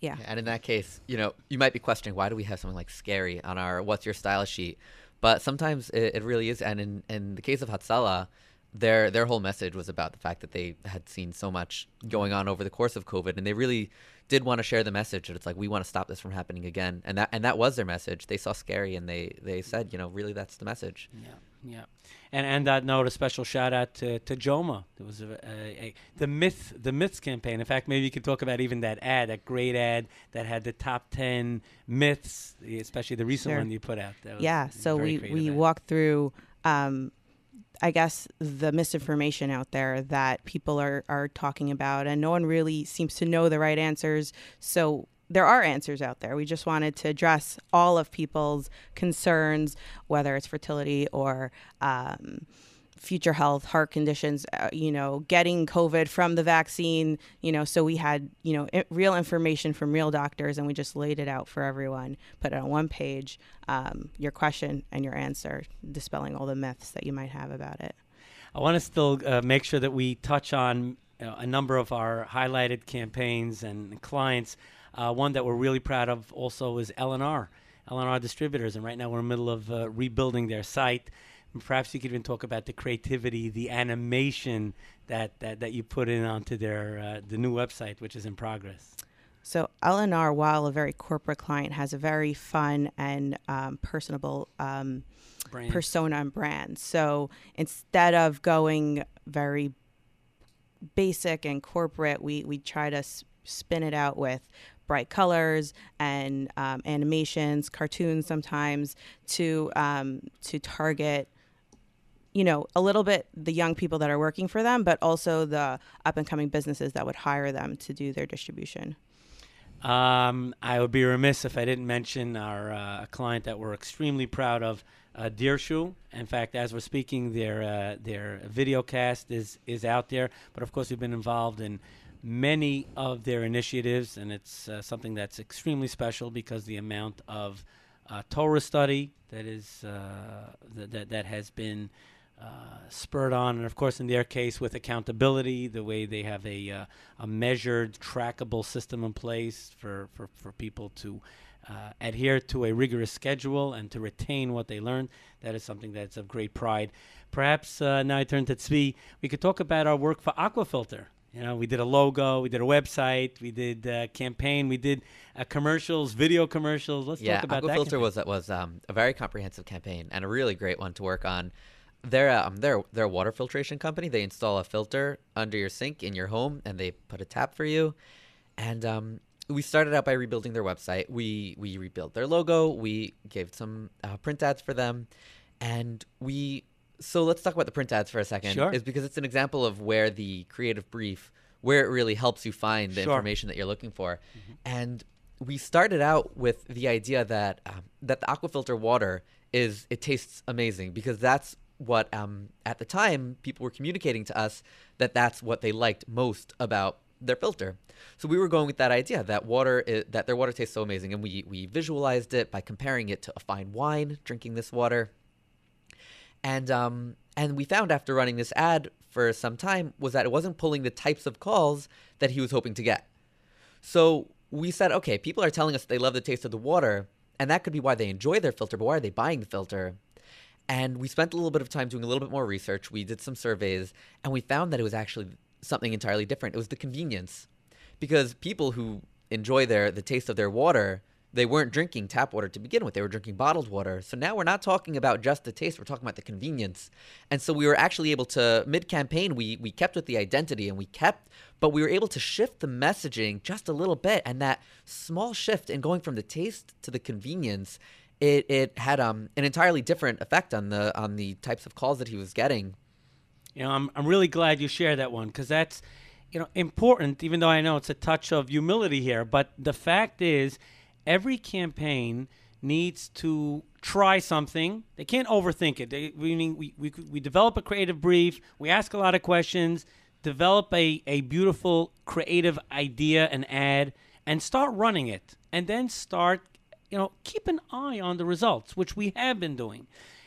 yeah. And in that case, you know, you might be questioning why do we have something like scary on our what's your style sheet? But sometimes it, it really is. And in, in the case of Hatzalah, their their whole message was about the fact that they had seen so much going on over the course of COVID, and they really did want to share the message that it's like we want to stop this from happening again. And that and that was their message. They saw scary, and they they said, you know, really that's the message. Yeah, yeah. And and that note, a special shout out to, to Joma. There was a, a, a the myth the myths campaign. In fact, maybe you could talk about even that ad, that great ad that had the top ten myths, especially the recent Sure. one you put out. That was yeah so we we ad. walked through um i guess the misinformation out there that people are are talking about and no one really seems to know the right answers. So there are answers out there. We just wanted to address all of people's concerns whether it's fertility or um future health, heart conditions, uh, you know, getting COVID from the vaccine, you know, so we had, you know, i- real information from real doctors and we just laid it out for everyone, put it on one page, um, your question and your answer, dispelling all the myths that you might have about it. I want to still uh, make sure that we touch on a number of our highlighted campaigns and clients. Uh, one that we're really proud of also is LNR, LNR Distributors, and right now we're in the middle of uh, rebuilding their site. And perhaps you could even talk about the creativity, the animation that, that, that you put in onto their uh, the new website, which is in progress. So LNR, while a very corporate client, has a very fun and um, personable um, Brand. persona and brand. So instead of going very basic and corporate, we we try to s- spin it out with bright colors and um, animations, cartoons sometimes to um, to target you know, a little bit the young people that are working for them, but also the up and coming businesses that would hire them to do their distribution. Um, I would be remiss if I didn't mention our uh, client that we're extremely proud of, uh. In fact, as we're speaking, their uh, their video cast is is out there. But of course, we've been involved in many of their initiatives, and it's uh, something that's extremely special because the amount of uh, Torah study that is uh, that that has been uh, spurred on, and of course, in their case, with accountability, the way they have a uh, a measured, trackable system in place for for, for people to uh, adhere to a rigorous schedule and to retain what they learned. That is something that's of great pride. Perhaps uh, now I turn to Tzvi. We could talk about our work for Aquafilter. You know, we did a logo, we did a website, we did a campaign, we did uh, commercials, video commercials. Let's yeah, talk about that. Aquafilter was was um, a very comprehensive campaign and a really great one to work on. They're um, they're they're a water filtration company. They install a filter under your sink in your home, and they put a tap for you. And um, we started out by rebuilding their website. We we rebuilt their logo. We gave some uh, print ads for them, and we. So let's talk about the print ads for a second. Sure. Is because it's an example of where the creative brief, where it really helps you find the Sure. information that you're looking for, and we started out with the idea that um, that the aquafilter water is it tastes amazing because that's what um, at the time people were communicating to us that that's what they liked most about their filter. So we were going with that idea that water i that their water tastes so amazing, and we we visualized it by comparing it to a fine wine, drinking this water, and um and we found after running this ad for some time was that it wasn't pulling the types of calls that he was hoping to get. So we said, okay, people are telling us they love the taste of the water, and that could be why they enjoy their filter, but why are they buying the filter? And we spent a little bit of time doing a little bit more research. We did some surveys, and we found that it was actually something entirely different. It was the convenience. Because people who enjoy their the taste of their water, they weren't drinking tap water to begin with. They were drinking bottled water. So now we're not talking about just the taste, we're talking about the convenience. And so we were actually able to mid campaign we we kept with the identity and we kept but we were able to shift the messaging just a little bit and that small shift in going from the taste to the convenience it, it had um, an entirely different effect on the on the types of calls that he was getting. You know, I'm I'm really glad you shared that one because that's you know important. Even though I know it's a touch of humility here, but the fact is, every campaign needs to try something. They can't overthink it. They, we, we, we, we develop a creative brief. We ask a lot of questions. Develop a, a beautiful creative idea and ad, and start running it, and then start you know, keep an eye on the results, which we have been doing.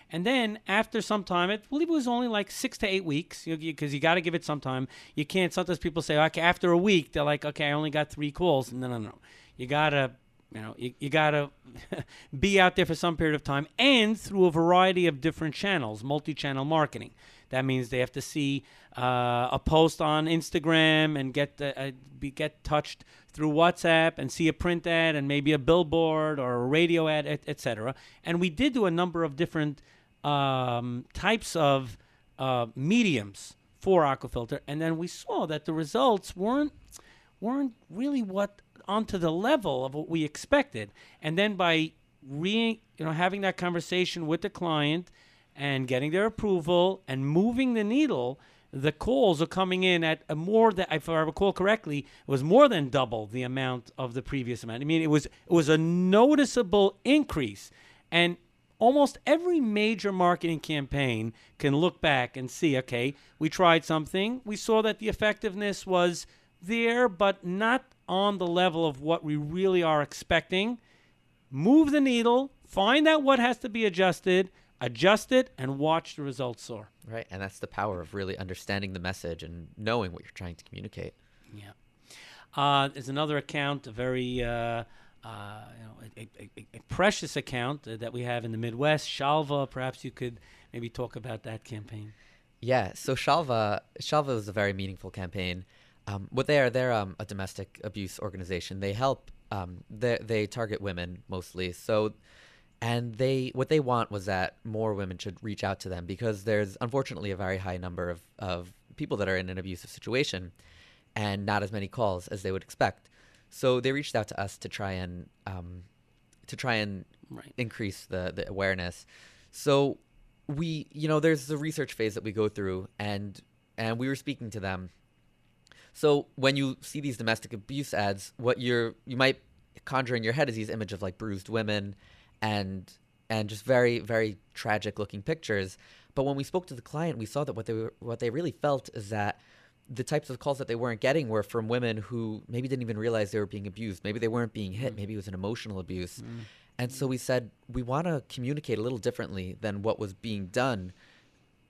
And then after some time, I believe it was only like six to eight weeks, because you, you, you got to give it some time. You can't. Sometimes people say, okay, after a week, they're like, okay, I only got three calls. No, no, no. You gotta, you know, you, you gotta be out there for some period of time, and through a variety of different channels, multi-channel marketing. That means they have to see uh, a post on Instagram and get uh, be, get touched through WhatsApp and see a print ad and maybe a billboard or a radio ad, etc. Et and we did do a number of different um, types of uh, mediums for Aquafilter, and then we saw that the results weren't weren't really what onto the level of what we expected. And then by re, you know having that conversation with the client and getting their approval and moving the needle, the calls are coming in at a more than, if I recall correctly, it was more than double the amount of the previous amount. I mean, it was it was a noticeable increase, and almost every major marketing campaign can look back and see, okay, we tried something, we saw that the effectiveness was there, but not on the level of what we really are expecting. Move the needle, find out what has to be adjusted adjust it, and watch the results soar. Right, and that's the power of really understanding the message and knowing what you're trying to communicate. Yeah. Uh, there's another account, a very uh, uh, you know, a, a, a, precious account that we have in the Midwest. Shalva, perhaps you could maybe talk about that campaign. Yeah, so Shalva, Shalva is a very meaningful campaign. Um, what they are, they're um, a domestic abuse organization. They help, um, they, they target women mostly. So and they what they want was that more women should reach out to them because there's unfortunately a very high number of, of people that are in an abusive situation and not as many calls as they would expect. So they reached out to us to try and um, to try and right. increase the, the awareness. So we you know there's the research phase that we go through and and we were speaking to them. So when you see these domestic abuse ads what you're you might conjure in your head is these image of like bruised women and and just very very tragic looking pictures. But when we spoke to the client, we saw that what they were, what they really felt is that the types of calls that they weren't getting were from women who maybe didn't even realize they were being abused. Maybe they weren't being hit. Mm. Maybe it was an emotional abuse. Mm. And so we said we want to communicate a little differently than what was being done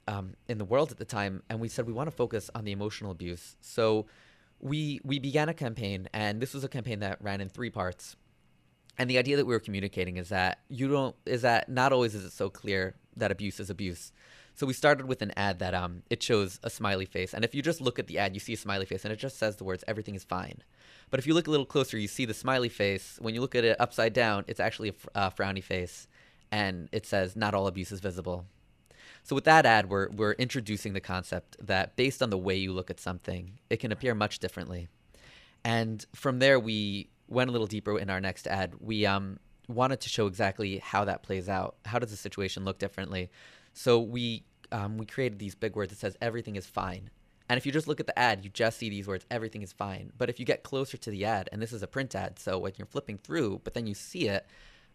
um, in the world at the time. And we said we want to focus on the emotional abuse. So we we began a campaign, and this was a campaign that ran in three parts and the idea that we were communicating is that you don't is that not always is it so clear that abuse is abuse. So we started with an ad that um it shows a smiley face, and if you just look at the ad, you see a smiley face, and it just says the words "everything is fine." But if you look a little closer, you see the smiley face. When you look at it upside down, it's actually a fr- uh, frowny face, and it says "not all abuse is visible." So with that ad, we're we're introducing the concept that based on the way you look at something, it can appear much differently. And from there, we went a little deeper in our next ad, we um, wanted to show exactly how that plays out. How does the situation look differently? So we um, we created these big words that says everything is fine. And if you just look at the ad, you just see these words, everything is fine. But if you get closer to the ad, and this is a print ad, so when you're flipping through, but then you see it,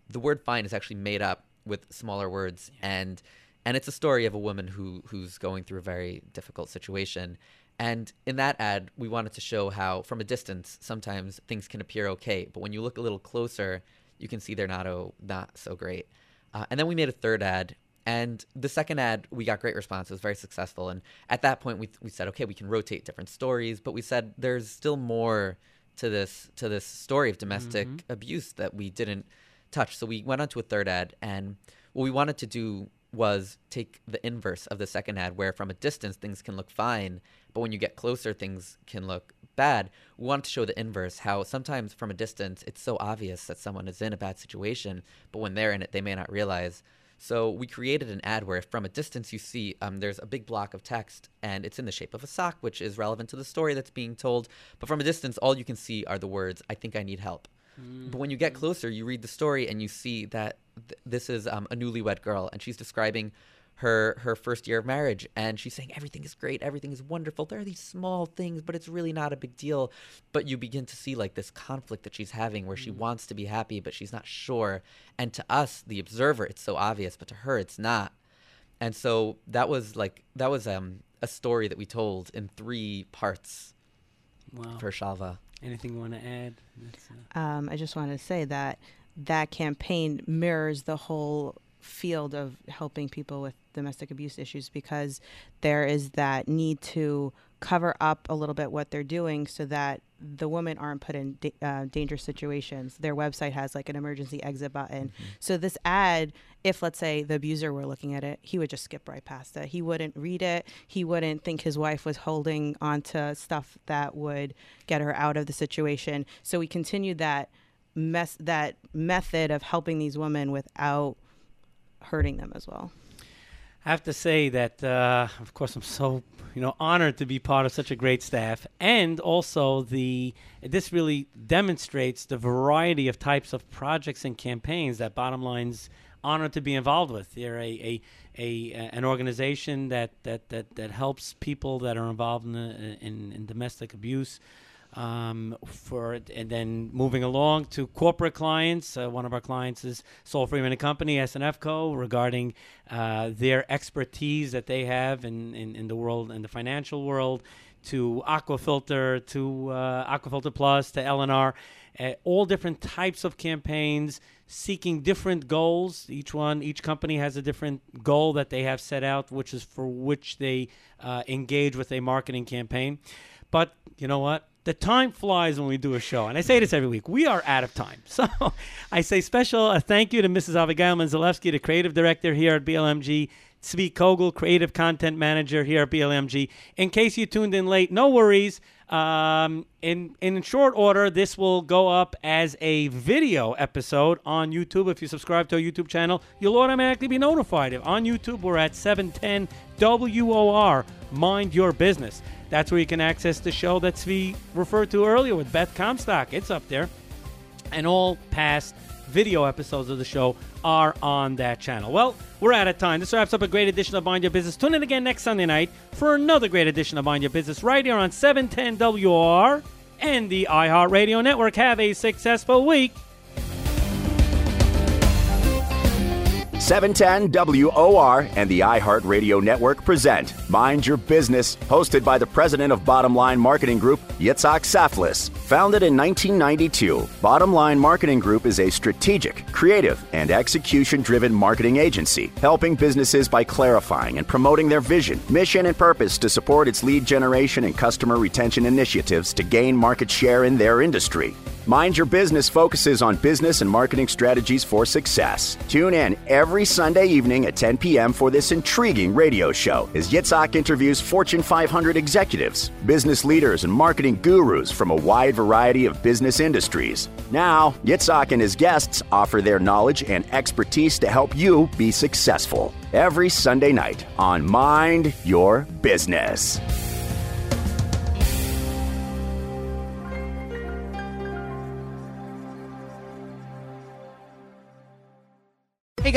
the word fine is actually made up with smaller words. And and it's a story of a woman who who's going through a very difficult situation and in that ad, we wanted to show how, from a distance, sometimes things can appear okay, but when you look a little closer, you can see they're not oh, not so great. Uh, and then we made a third ad, and the second ad we got great response. It was very successful, and at that point we we said, okay, we can rotate different stories, but we said there's still more to this to this story of domestic mm-hmm. abuse that we didn't touch. So we went on to a third ad, and what we wanted to do was take the inverse of the second ad, where from a distance things can look fine, but when you get closer, things can look bad. We wanted to show the inverse, how sometimes from a distance it's so obvious that someone is in a bad situation, but when they're in it, they may not realize. So we created an ad where from a distance you see um, there's a big block of text and it's in the shape of a sock, which is relevant to the story that's being told. But from a distance, all you can see are the words, I think I need help. But when you get closer, you read the story and you see that th- this is um, a newlywed girl and she's describing her her first year of marriage and she's saying everything is great everything is wonderful. There are these small things but it's really not a big deal. But you begin to see like this conflict that she's having where she wants to be happy but she's not sure. And to us the observer it's so obvious but to her it's not. And so that was like that was um a story that we told in three parts Wow. for Shalva Anything you want to add? Um, I just wanted to say that that campaign mirrors the whole field of helping people with domestic abuse issues because there is that need to cover up a little bit what they're doing so that the women aren't put in da- uh, dangerous situations. Their website has like an emergency exit button. So this ad, if let's say the abuser were looking at it, he would just skip right past it. He wouldn't read it. He wouldn't think his wife was holding onto stuff that would get her out of the situation. So we continued that mess that method of helping these women without hurting them as well. I have to say that, uh, of course, I'm so you know honored to be part of such a great staff, and also the this really demonstrates the variety of types of projects and campaigns that Bottom Line's honored to be involved with. They're a, a, a an organization that, that, that, that helps people that are involved in, in, in domestic abuse um, for and then moving along to corporate clients. Uh, one of our clients is Soul Freeman and Company, SNF Co. Regarding uh, their expertise that they have in, in, in the world in the financial world, to Aquafilter, to uh, Aquafilter Plus, to LNR, uh, all different types of campaigns seeking different goals. Each one, each company has a different goal that they have set out, which is for which they uh, engage with a marketing campaign. But you know what? The time flies when we do a show, and I say this every week. We are out of time, so I say special uh, thank you to Mrs. Abigail Manzalewski, the creative director here at BLMG. Tzvi Kogel, creative content manager here at BLMG. In case you tuned in late, no worries. Um, in in short order, this will go up as a video episode on YouTube. If you subscribe to our YouTube channel, you'll automatically be notified. If On YouTube, we're at 710 WOR. Mind your business. That's where you can access the show that Tzvi referred to earlier with Beth Comstock. It's up there. And all past video episodes of the show are on that channel. Well, we're out of time. This wraps up a great edition of Mind Your Business. Tune in again next Sunday night for another great edition of Mind Your Business right here on 710 WR and the iHeartRadio Network. Have a successful week. 710 WOR and the iHeartRadio Network present Mind Your Business, hosted by the president of Bottom Line Marketing Group, Yitzhak Saftlas. Founded in 1992, Bottom Line Marketing Group is a strategic, creative, and execution driven marketing agency, helping businesses by clarifying and promoting their vision, mission, and purpose to support its lead generation and customer retention initiatives to gain market share in their industry. Mind Your Business focuses on business and marketing strategies for success. Tune in every Sunday evening at 10 p.m. for this intriguing radio show as Yitzhak interviews Fortune 500 executives, business leaders, and marketing gurus from a wide variety of business industries. Now, Yitzhak and his guests offer their knowledge and expertise to help you be successful. Every Sunday night on Mind Your Business.